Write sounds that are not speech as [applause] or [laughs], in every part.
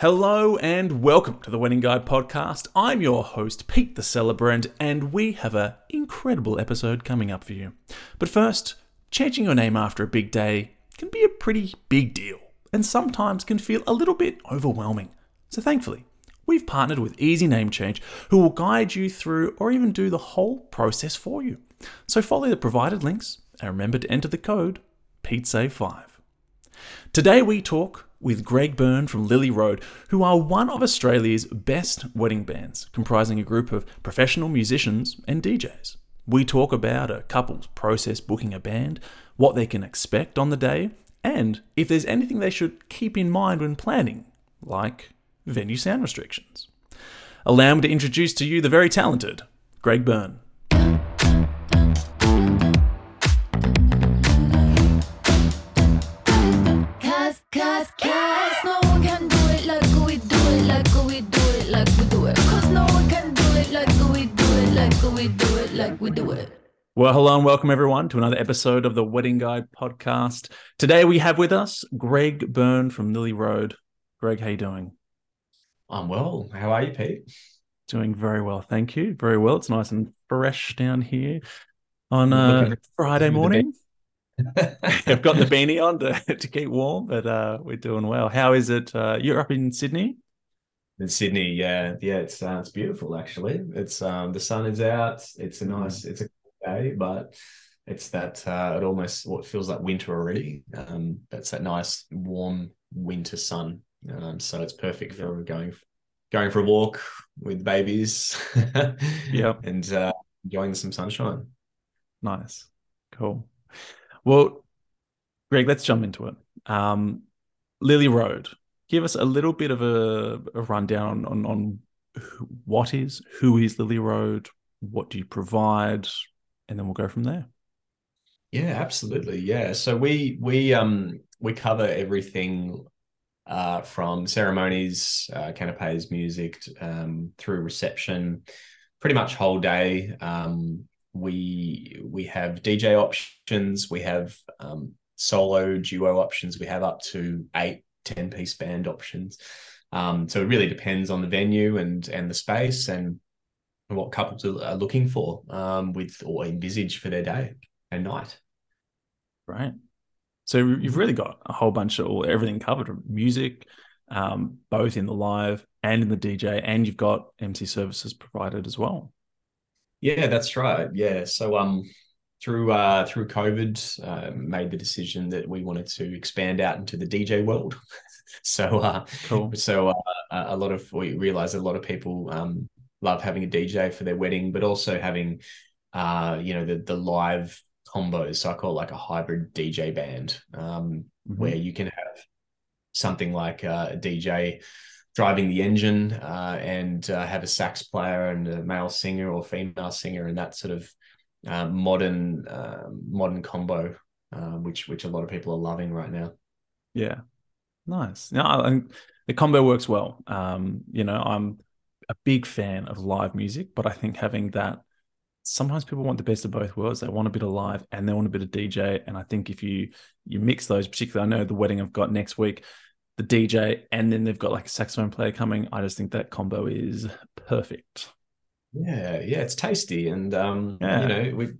Hello and welcome to the Wedding Guide podcast. I'm your host, Pete the Celebrant, and we have an incredible episode coming up for you. But first, changing your name after a big day can be a pretty big deal, and sometimes can feel a little bit overwhelming. So thankfully, we've partnered with Easy Name Change, who will guide you through or even do the whole process for you. So follow the provided links and remember to enter the code PETESAVE5. Today we talk with Greg Byrne from Lily Road, who are one of Australia's best wedding bands, comprising a group of professional musicians and DJs. We talk about a couple's process booking a band, what they can expect on the day, and if there's anything they should keep in mind when planning, like venue sound restrictions. Allow me to introduce to you the very talented Greg Byrne. We do it. Well, hello and welcome everyone to another episode of the Wedding Guide podcast. Today we have with us Greg Byrne from Lily Road. Greg, how you doing? I'm well. How are you, Pete? Doing very well, thank you. Very well. It's nice and fresh down here on Looking uh, Friday morning. [laughs] I've got the beanie on to, [laughs] to keep warm, but uh, we're doing well. How is it? Uh, you're up in Sydney? In Sydney, yeah, yeah, it's uh, it's beautiful actually. It's um the sun is out. It's a nice, it's a day, but it's that uh, it almost what feels like winter already. Um, that's that nice warm winter sun. Um, so it's perfect for going going for a walk with babies. [laughs] Yep. and uh, enjoying some sunshine. Nice. Cool. Well, Greg, let's jump into it. Um, Lily Road, give us a little bit of a, a rundown on, on what is, who is Lily Road, what do you provide, and then we'll go from there. Yeah, absolutely. Yeah. So we we um we cover everything uh from ceremonies, uh canapes, music, um through reception, pretty much whole day. Um we we have DJ options, we have um solo duo options, we have up to eight, 10 piece band options. Um so it really depends on the venue and and the space and what couples are looking for um with or envisage for their day and night. Right. So you've really got a whole bunch of all everything covered music, um, both in the live and in the DJ, and you've got MC services provided as well. Yeah, that's right. Yeah. So um through uh through COVID, uh, made the decision that we wanted to expand out into the DJ world. [laughs] so uh Cool. so uh, a lot of we realized a lot of people um love having a DJ for their wedding, but also having uh you know the the live combos. So I call it like a hybrid DJ band. Um Mhm. where you can have something like uh, a DJ driving the engine uh, and uh, have a sax player and a male singer or female singer and that sort of uh, modern uh, modern combo, uh, which which a lot of people are loving right now. Yeah, nice. And the combo works well. Um, you know, I'm a big fan of live music, but I think having that sometimes people want the best of both worlds. They want a bit of live and they want a bit of DJ. And I think if you you mix those, particularly, I know the wedding I've got next week, the DJ, and then they've got like a saxophone player coming. I just think that combo is perfect. Yeah, yeah, it's tasty, and um, Yeah. you know, we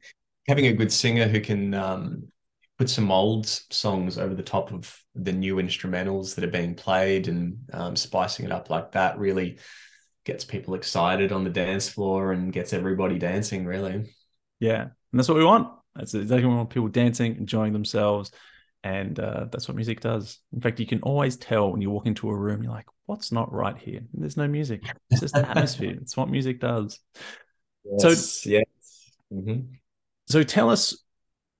having a good singer who can um, put some old songs over the top of the new instrumentals that are being played, and um, spicing it up like that really gets people excited on the dance floor and gets everybody dancing. Really, Yeah, and that's what we want. That's exactly what we want people dancing, enjoying themselves, and uh, that's what music does. In fact, you can always tell when you walk into a room, you're like, "What's not right here?" There's no music. It's just the [laughs] atmosphere. It's what music does. So- yes, yes. Mhm. So tell us,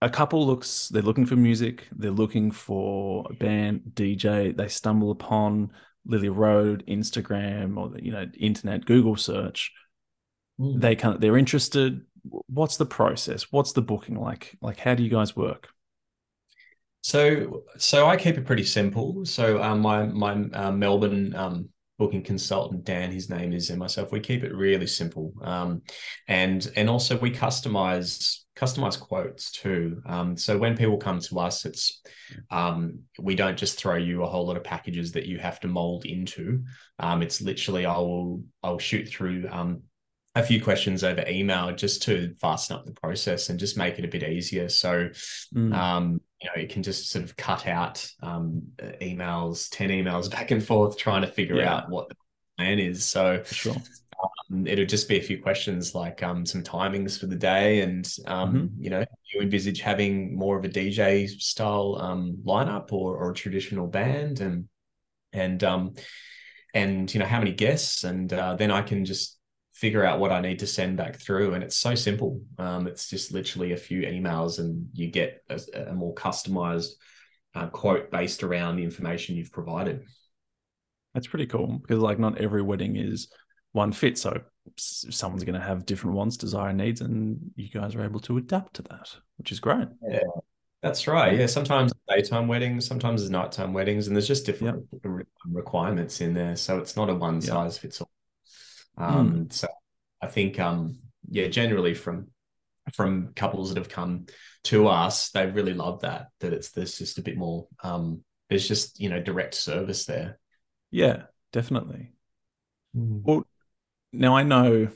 a couple looks. They're looking for music. They're looking for a band, DJ. They stumble upon Lily Road, Instagram, or the, you know, internet, Google search. Mm. They can. They're interested. What's the process? What's the booking like? Like, how do you guys work? So, so I keep it pretty simple. So, um, my my uh, Melbourne um, booking consultant Dan, his name is, and myself, we keep it really simple. Um, and and also we customize customized quotes too. Um, so when people come to us, it's um, we don't just throw you a whole lot of packages that you have to mold into. Um, it's literally I will I'll shoot through um, a few questions over email just to fasten up the process and just make it a bit easier. So, Mm. um, you know, you can just sort of cut out um, emails, 10 emails back and forth trying to figure Yeah. out what the plan is. So, sure. um, it'll just be a few questions like um, some timings for the day and, um, Mm-hmm. you know, you envisage having more of a DJ style um, lineup or, or a traditional band and, and, um, and, you know, how many guests. And uh, then I can just figure out what I need to send back through. And it's so simple. Um, it's just literally a few emails and you get a, a more customized uh, quote based around the information you've provided. That's pretty cool because like not every wedding is one fit. So someone's going to have different wants, desire, needs, and you guys are able to adapt to that, which is great. Yeah. That's right. Yeah. Sometimes daytime weddings, sometimes there's nighttime weddings, and there's just different re- requirements in there. So it's not a one size fits all. Um, so I think um yeah, generally from from couples that have come to us, they really love that, that it's there's just a bit more um there's just, you know, direct service there. Yeah, definitely. Well, now I know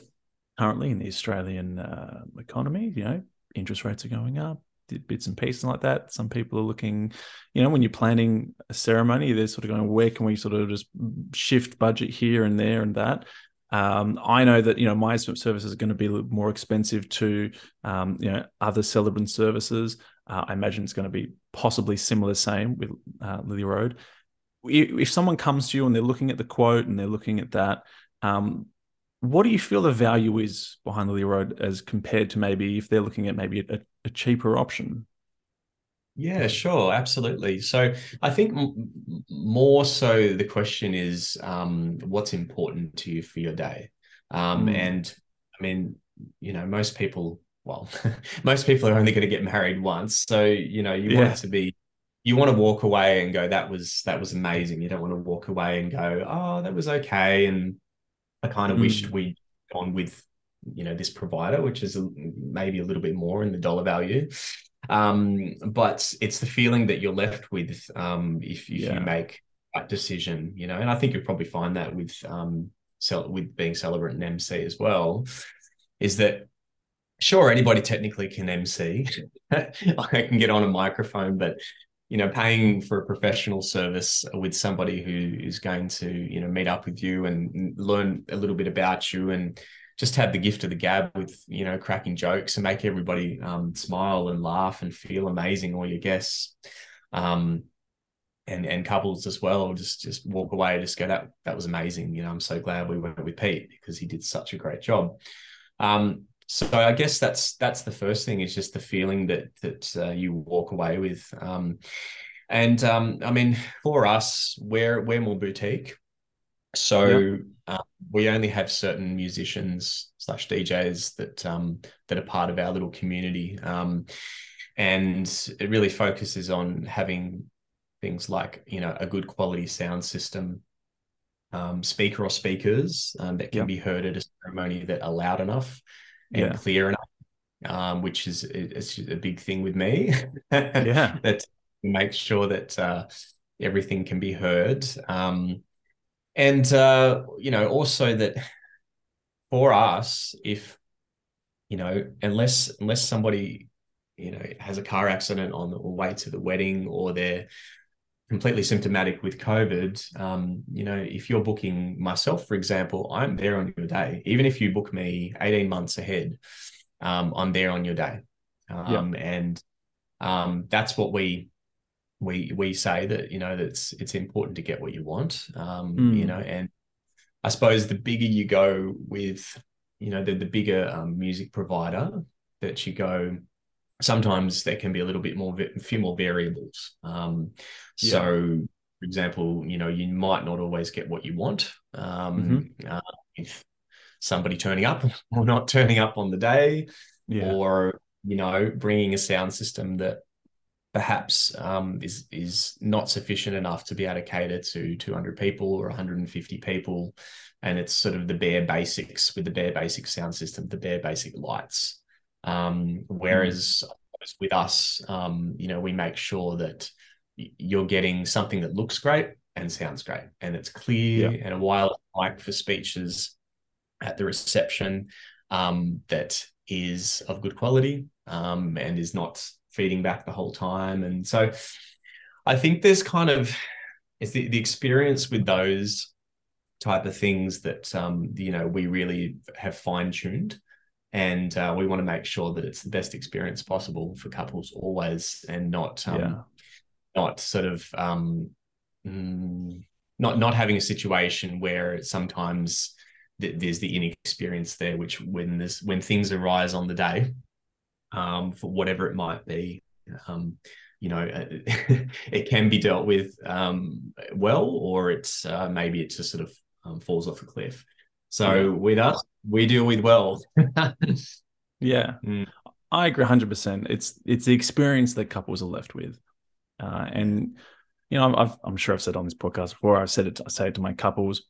currently in the Australian uh, economy, you know, interest rates are going up, bits and pieces like that. Some people are looking, you know, when you're planning a ceremony, they're sort of going, where can we sort of just shift budget here and there and that. Um, I know that you know my services are going to be a little more expensive to um, you know other celebrant services. Uh, I imagine it's going to be possibly similar, same with uh, Lily Road. If if someone comes to you and they're looking at the quote and they're looking at that, um, what do you feel the value is behind Lily Road as compared to maybe if they're looking at maybe a, a cheaper option? Yeah, sure, absolutely. So I think m- more so the question is um, what's important to you for your day, um, Mm. and I mean, you know, most people, well, [laughs] most people are only going to get married once, so you know, you want Yeah. it to be, you want to walk away and go, that was that was amazing. You don't want to walk away and go, oh, that was okay, and I kind of Mm. wished we'd gone with, you know, this provider, which is a, maybe a little bit more in the dollar value um but it's the feeling that you're left with um if, if Yeah. you make that decision you know and i think you'll probably find that with um cel- with being celebrant and mc as well is that sure anybody technically can mc [laughs] i can get on a microphone but you know paying for a professional service with somebody who is going to you know meet up with you and learn a little bit about you and just have the gift of the gab with you know cracking jokes and make everybody um, smile and laugh and feel amazing all your guests. Um, and and couples as well just just walk away just go that that was amazing. You know i'm so glad we went with pete because he did such a great job. Um, so i guess that's that's the first thing is just the feeling that that uh, you walk away with. Um, and um, i mean for us we're we're more boutique so uh, we only have certain musicians slash DJs that um, that are part of our little community, um, and it really focuses on having things like you know a good quality sound system, um, speaker or speakers um, that can be heard at a ceremony that are loud enough and Yeah. clear enough, um, which is it's a big thing with me. Yeah. [laughs] that make sure that uh, everything can be heard. Um, and uh, you know also that for us if you know unless unless somebody you know has a car accident on the way to the wedding or they're completely symptomatic with covid um, you know if you're booking myself for example i'm there on your day. Even if you book me 18 months ahead um, i'm there on your day. Um, and um, that's what we we we say that you know that's it's important to get what you want um Mm. you know and i suppose the bigger you go with you know the, the bigger um, music provider that you go sometimes there can be a little bit more a few more variables um so for example you know you might not always get what you want um uh, if somebody turning up [laughs] or not turning up on the day Yeah. or you know bringing a sound system that perhaps um, is is not sufficient enough to be able to cater to 200 people or 150 people. And it's sort of the bare basics with the bare basic sound system the bare basic lights. Um, whereas with us, um, you know, we make sure that you're getting something that looks great and sounds great. And it's clear Yeah. and a wireless mic for speeches at the reception um, that is of good quality um, and is not feeding back the whole time. And so I think there's kind of it's the, the experience with those type of things that um, you know we really have fine-tuned and uh, we want to make sure that it's the best experience possible for couples always and not um, yeah. not sort of um, mm, not not having a situation where sometimes th- there's the inexperience there, which when there's when things arise on the day, um, for whatever it might be, um, you know, [laughs] it can be dealt with um, well, or it's uh, maybe it just sort of um, falls off a cliff. So with us, we deal with well. [laughs] Yeah, [laughs] Mm. I agree hundred percent. It's it's the experience that couples are left with, uh, and you know, I've, I'm sure I've said on this podcast before. I've said it. To, I say it to my couples.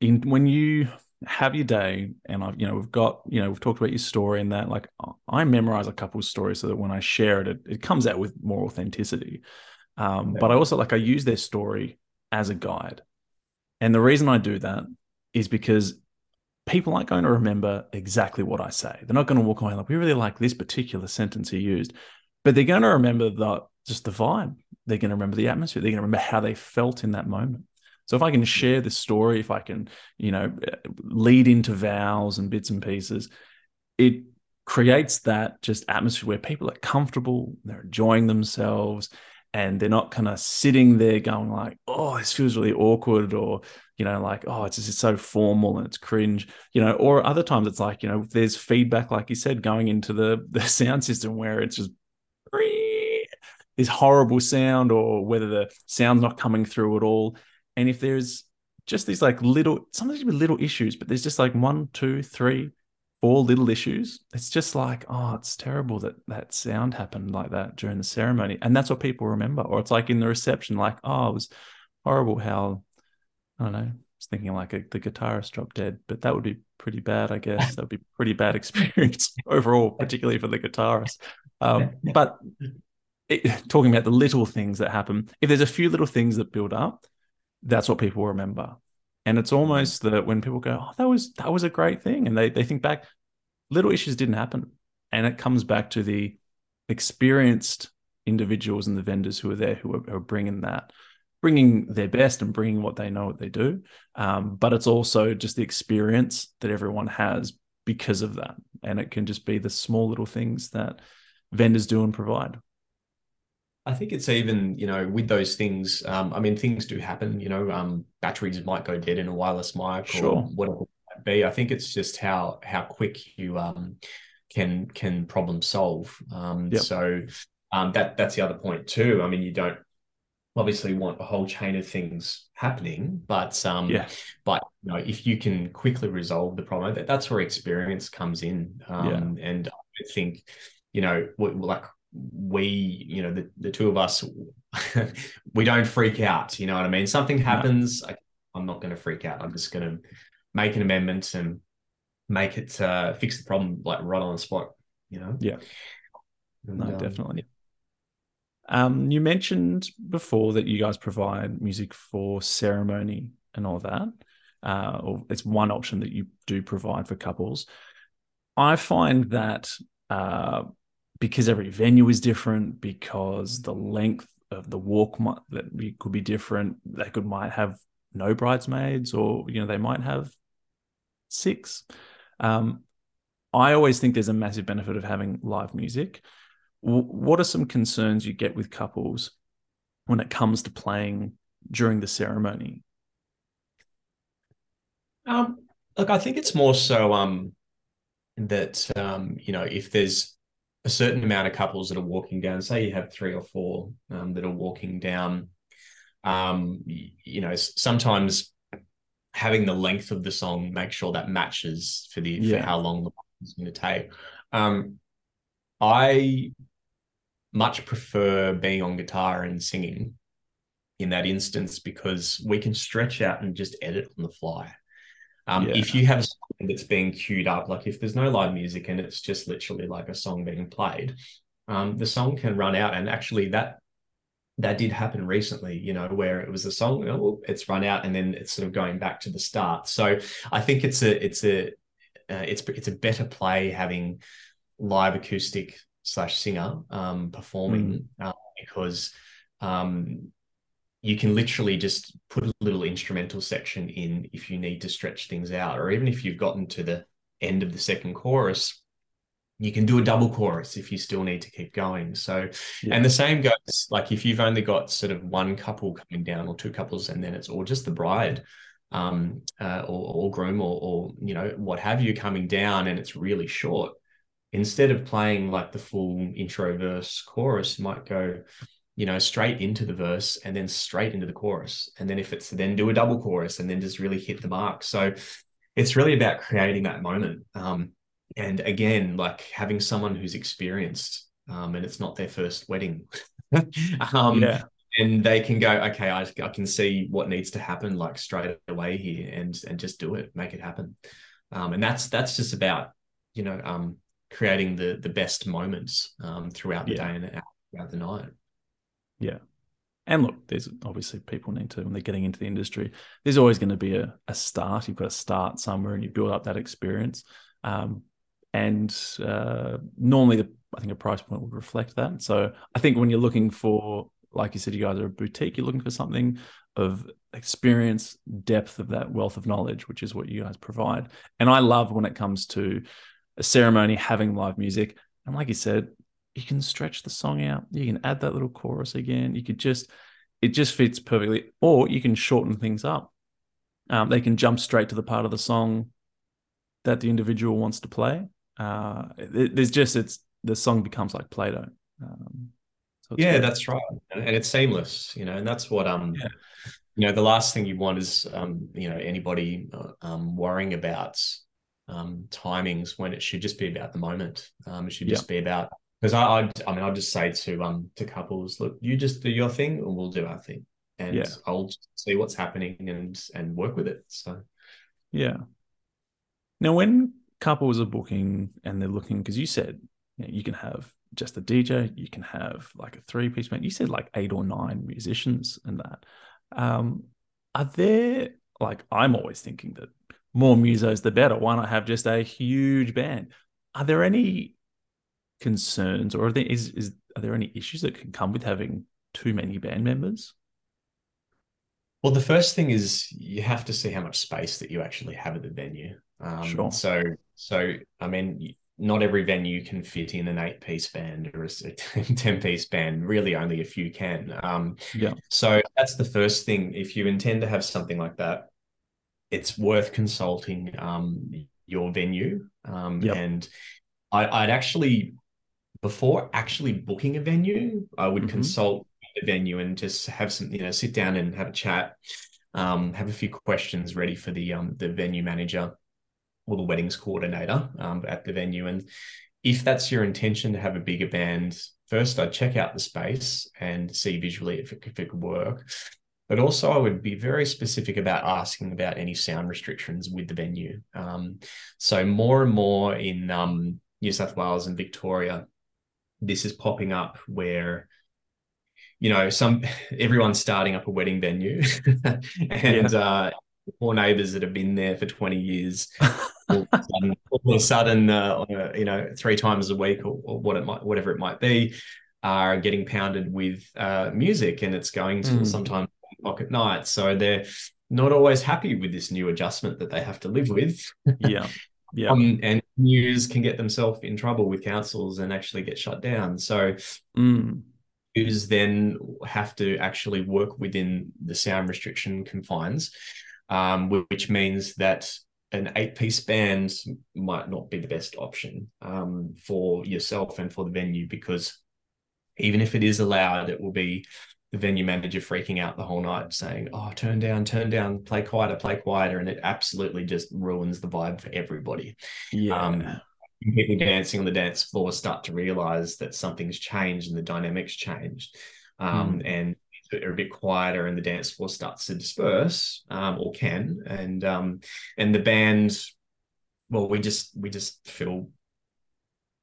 In when you have your day, and I've you know we've got you know we've talked about your story and that like I memorize a couple's stories so that when I share it, it, it comes out with more authenticity. Um, but I also like I use their story as a guide, and the reason I do that is because people aren't going to remember exactly what I say. They're not going to walk away like we really like this particular sentence he used, but they're going to remember the just the vibe. They're going to remember the atmosphere. They're going to remember how they felt in that moment. So if I can share the story, if I can, you know, lead into vows and bits and pieces, it creates that just atmosphere where people are comfortable, they're enjoying themselves, and they're not kind of sitting there going like, "Oh, this feels really awkward," or you know, like, "Oh, it's just so formal and it's cringe," you know. Or other times it's like, you know, there's feedback, like you said, going into the [laughs] the sound system where it's just [laughs] this horrible sound, or whether the sound's not coming through at all. And if there's just these like little, sometimes be little issues, but there's just like one, two, three, four little issues. It's just like, oh, it's terrible that that sound happened like that during the ceremony. And that's what people remember. Or it's like in the reception, like, oh, it was horrible how, I don't know, I was thinking like a, the guitarist dropped dead, but that would be pretty bad, I guess. That would be pretty bad [laughs] experience overall, particularly for the guitarist. Um, [laughs] but it, talking about the little things that happen, if there's a few little things that build up, that's what people remember. And it's almost that when people go, "Oh, that was that was a great thing," and they they think back, little issues didn't happen, and it comes back to the experienced individuals and the vendors who are there who are, who are bringing that, bringing their best and bringing what they know what they do. Um, but it's also just the experience that everyone has because of that, and it can just be the small little things that vendors do and provide. I think it's even, you know, with those things, um, I mean, things do happen, you know, um, batteries might go dead in a wireless mic Sure. or whatever it might be. I think it's just how how quick you um can can problem solve. Um Yep. so um that that's the other point too. I mean, you don't obviously want a whole chain of things happening, but um Yeah. but you know, if you can quickly resolve the problem, that, that's where experience comes in. Um and I think, you know, like we, you know, the, the two of us, [laughs] we don't freak out. You know what I mean? Something happens, I, I'm not going to freak out. I'm just going to make an amendment and make it uh, fix the problem like right on the spot. You know? Yeah. And, No, um, definitely. Um, you mentioned before that you guys provide music for ceremony and all that. Uh, or it's one option that you do provide for couples. I find that uh, because every venue is different, because the length of the walk might that could be different. They could might have no bridesmaids, or you know they might have six. Um, I always think there's a massive benefit of having live music. W- what are some concerns you get with couples when it comes to playing during the ceremony? Um, look, I think it's more so um that um, you know, if there's a certain amount of couples that are walking down, say you have three or four um, that are walking down, um, you know, sometimes having the length of the song make sure that matches for the Yeah. for how long the is going to take. Um, I much prefer being on guitar and singing in that instance because we can stretch out and just edit on the fly. Um, Yeah. If you have something that's being queued up, like if there's no live music and it's just literally like a song being played, um, the song can run out. And actually, that that did happen recently, you know, where it was a song, oh, it's run out, and then it's sort of going back to the start. So I think it's a it's a uh, it's it's a better play having live acoustic slash singer um, performing uh, because um, you can literally just put a little instrumental section in if you need to stretch things out, or even if you've gotten to the end of the second chorus, you can do a double chorus if you still need to keep going. So, Yeah. and the same goes like if you've only got sort of one couple coming down or two couples, and then it's all just the bride um, uh, or, or groom or, or you know what have you coming down, and it's really short. Instead of playing like the full intro verse chorus, might go you know, straight into the verse and then straight into the chorus. And then if it's then do a double chorus and then just really hit the mark. So it's really about creating that moment. Um, and again, like having someone who's experienced um, and it's not their first wedding. [laughs] um, yeah. and they can go, okay, I, I can see what needs to happen like straight away here and and just do it, make it happen. Um, and that's that's just about, you know, um, creating the the best moments um, throughout the Yeah. day and throughout the night. Yeah. And look, there's obviously people need to, when they're getting into the industry, there's always going to be a, a start. You've got to start somewhere and you build up that experience. Um, and uh, normally, the, I think a price point would reflect that. So I think when you're looking for, like you said, you guys are a boutique, you're looking for something of experience, depth of that wealth of knowledge, which is what you guys provide. And I love when it comes to a ceremony having live music. And like you said, you can stretch the song out. You can add that little chorus again. You could just, it just fits perfectly. Or you can shorten things up. Um, they can jump straight to the part of the song that the individual wants to play. Uh, it- there's just it's the song becomes like Play-Doh. Um, so yeah great. that's right and and it's seamless you know and that's what um Yeah. you know the last thing you want is um you know anybody uh, um worrying about um timings when it should just be about the moment um it should Yeah. just be about because I I'd, I mean I'll just say to um to couples look you just do your thing and we'll do our thing and Yeah. I'll just see what's happening and and work with it so Yeah. Now, when couples are booking and they're looking, because you said you, know, you can have just a DJ, you can have like a three piece band. You said like eight or nine musicians and that. Um, are there like I'm always thinking that more musos the better. Why not have just a huge band? Are there any concerns or are there is, is are there any issues that can come with having too many band members? Well, the first thing is you have to see how much space that you actually have at the venue. Um, Sure. So, so I mean, not every venue can fit in an eight-piece band or a [laughs] ten-piece band. Really, only a few can. Um, Yeah. so that's the first thing. If you intend to have something like that, it's worth consulting um, your venue. Um, Yep. And I, I'd actually, before actually booking a venue, I would Mhm. consult the venue and just have some, you know, sit down and have a chat, um, have a few questions ready for the um, the venue manager or the weddings coordinator um, at the venue. And if that's your intention to have a bigger band, first I'd check out the space and see visually if it, if it could work. But also, I would be very specific about asking about any sound restrictions with the venue. Um, so more and more in um, New South Wales and Victoria, this is popping up where you know some [laughs] everyone's starting up a wedding venue [laughs] and uh poor neighbors that have been there for 20 years [laughs] all of a sudden, all of a sudden uh, you know three times a week or, or what it might whatever it might be are getting pounded with uh music and it's going to Mm. sometimes o'clock at night so they're not always happy with this new adjustment that they have to live with Yeah. Yeah. um, and news can get themselves in trouble with councils and actually get shut down so Mm. who's then have to actually work within the sound restriction confines, um, which means that an eight piece band might not be the best option um, for yourself and for the venue because even if it is allowed, it will be the venue manager freaking out the whole night saying, Oh, turn down, turn down, play quieter, play quieter. And it absolutely just ruins the vibe for everybody Yeah. um, people dancing on the dance floor start to realize that something's changed and the dynamics changed. Um, And are a bit quieter and the dance floor starts to disperse, um, or can, and um, and the band, well, we just we just feel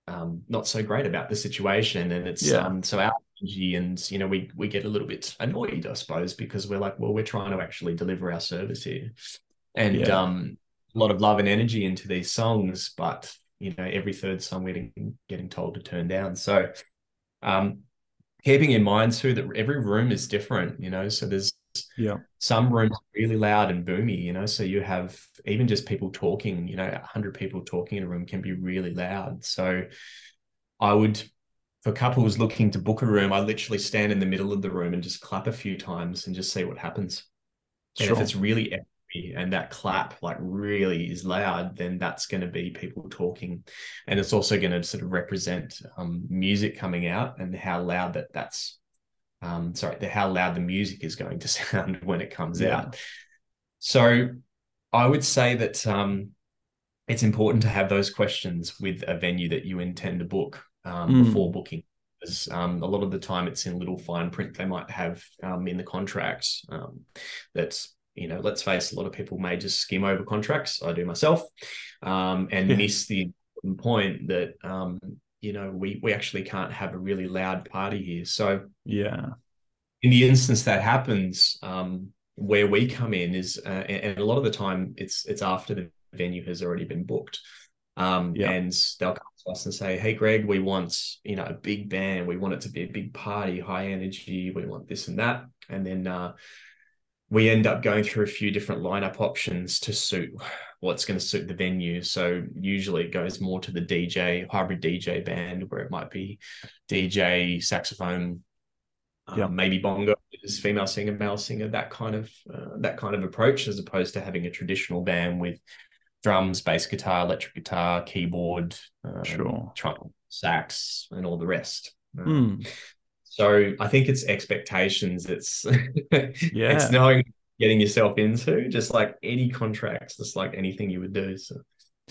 um, not so great about the situation, and it's Yeah. um, so our energy, and you know, we we get a little bit annoyed, I suppose, because we're like, well, we're trying to actually deliver our service here, and Yeah. um, a lot of love and energy into these songs, but you know, every third song we're getting, getting told to turn down. So, um, keeping in mind too that every room is different, you know, so there's Yeah. some rooms really loud and boomy, you know, so you have even just people talking, you know, 100 people talking in a room can be really loud. So, I would, for couples looking to book a room, I literally stand in the middle of the room and just clap a few times and just see what happens. And if it's really echoey and that clap like really is loud, then that's going to be people talking, and it's also going to sort of represent um, music coming out and how loud that that's. Um, sorry, the, how loud the music is going to [laughs] sound when it comes Yeah. out. So, I would say that um, it's important to have those questions with a venue that you intend to book um, Mm. before booking. Because um, a lot of the time it's in little fine print they might have um, in the contracts. Um, that's you know, let's face, a lot of people may just skim over contracts. I do myself, um, and Yeah. miss the important point that um, you know we we actually can't have a really loud party here. So Yeah. in the instance that happens, um, where we come in is, uh, and and a lot of the time it's it's after the venue has already been booked, um, Yeah. and they'll come us and say, "Hey, Greg, we want you know a big band. We want it to be a big party, high energy. We want this and that," and then uh, we end up going through a few different lineup options to suit what's going to suit the venue. So usually it goes more to the DJ hybrid DJ band, where it might be DJ saxophone um, maybe bongo is female singer, male singer, that kind of uh, that kind of approach, as opposed to having a traditional band with drums, bass guitar, electric guitar, keyboard, um, Sure. trumpet, sax, and all the rest. Um, Mm. So I think it's expectations. It's [laughs] Yeah. it's knowing getting yourself into, just like any contracts, just like anything you would do. So.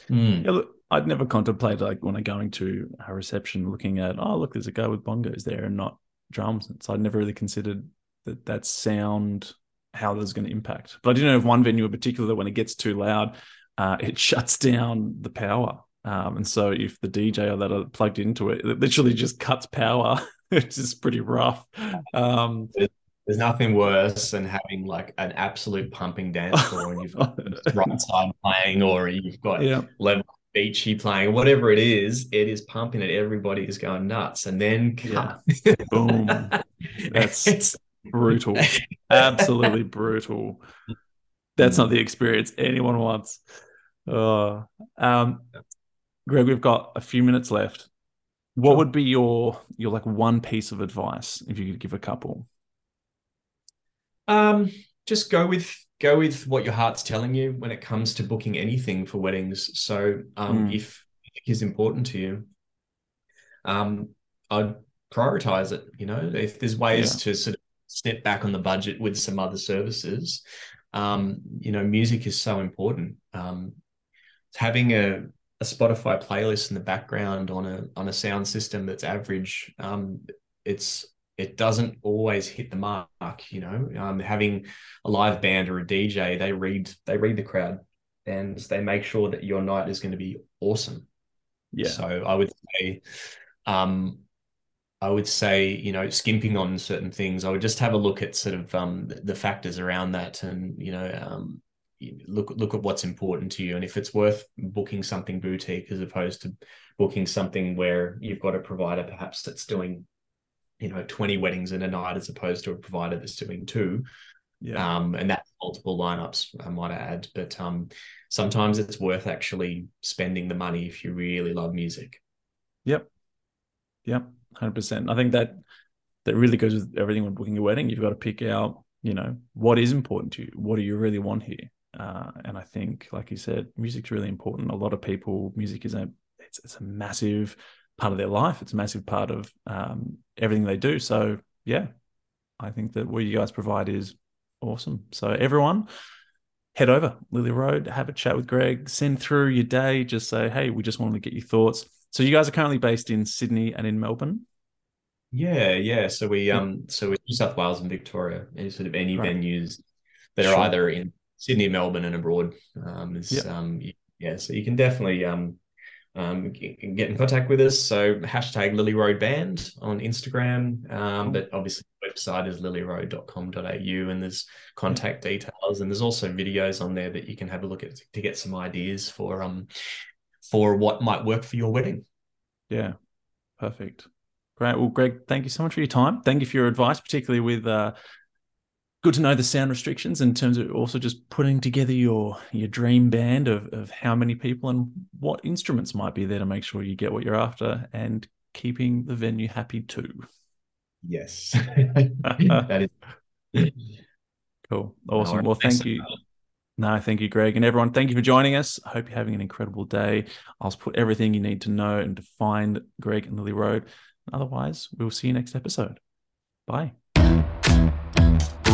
Mm. Yeah, look, I'd never contemplated like when I'm going to a reception looking at, oh, look, there's a guy with bongos there and not drums. So I'd never really considered that that sound, how that's going to impact. But I do know of one venue in particular that when it gets too loud, uh, it [laughs] shuts down the power. Um, and so if the DJ or that are plugged into it, it literally just cuts power. [laughs] it's just pretty rough. Um, There's nothing worse than having like an absolute pumping dance floor and you've got [laughs] Brightside playing or you've got yeah, level beachy playing, whatever it is, it is pumping and everybody is going nuts. And then Yeah. Boom. That's- It's- brutal. Absolutely brutal. That's not the experience anyone wants. Oh, um, Greg, we've got a few minutes left. What Sure. would be your your like one piece of advice if you could give a couple? Um, just go with go with what your heart's telling you when it comes to booking anything for weddings. So, um, Mm. if it is important to you, um, I'd prioritize it. You know, if there's ways Yeah. to sort of step back on the budget with some other services, um, you know, music is so important. Um, having a a Spotify playlist in the background on a on a sound system that's average, um, it's it doesn't always hit the mark. You know, um, having a live band or a DJ, they read they read the crowd and they make sure that your night is going to be awesome. Yeah, So I would say, um, I would say, you know, skimping on certain things. I would just have a look at sort of um, the factors around that, and you know, um, look look at what's important to you, and if it's worth booking something boutique as opposed to booking something where you've got a provider perhaps that's doing, you know, twenty weddings in a night as opposed to a provider that's doing two. yeah, Um, and that's multiple lineups, I might add. But um, sometimes it's worth actually spending the money if you really love music. yep, yep, hundred percent. I think that that really goes with everything when booking a wedding. You've got to pick out, you know, what is important to you. What do you really want here? Uh, and I think, like you said, music's really important. A lot of people, music is a it's, it's a massive part of their life. It's a massive part of um, everything they do. So yeah, I think that what you guys provide is awesome. So everyone, head over Lily Road, have a chat with Greg, send through your day, just say, hey, we just wanted to get your thoughts. So you guys are currently based in Sydney and in Melbourne. Yeah, yeah. So we um so with New South Wales and Victoria, any sort of any Right. venues that Sure. are either in Sydney, Melbourne, and abroad. Um, is Yep. um yeah. So you can definitely um um get in contact with us. So hashtag Lily Road Band on Instagram. Um, but obviously the website is lilyroad.com.au and there's contact details and there's also videos on there that you can have a look at to get some ideas for um for what might work for your wedding. Yeah, perfect. Great. Well, Greg, thank you so much for your time. Thank you for your advice, particularly with uh, good to know the sound restrictions in terms of also just putting together your your dream band of of how many people and what instruments might be there to make sure you get what you're after and keeping the venue happy too. Yes. [laughs] that is Cool. Awesome. Well, thank you. No, thank you, Greg. And everyone, thank you for joining us. I hope you're having an incredible day. I'll put everything you need to know and to find Greg and Lily Road. Otherwise, we'll see you next episode. Bye.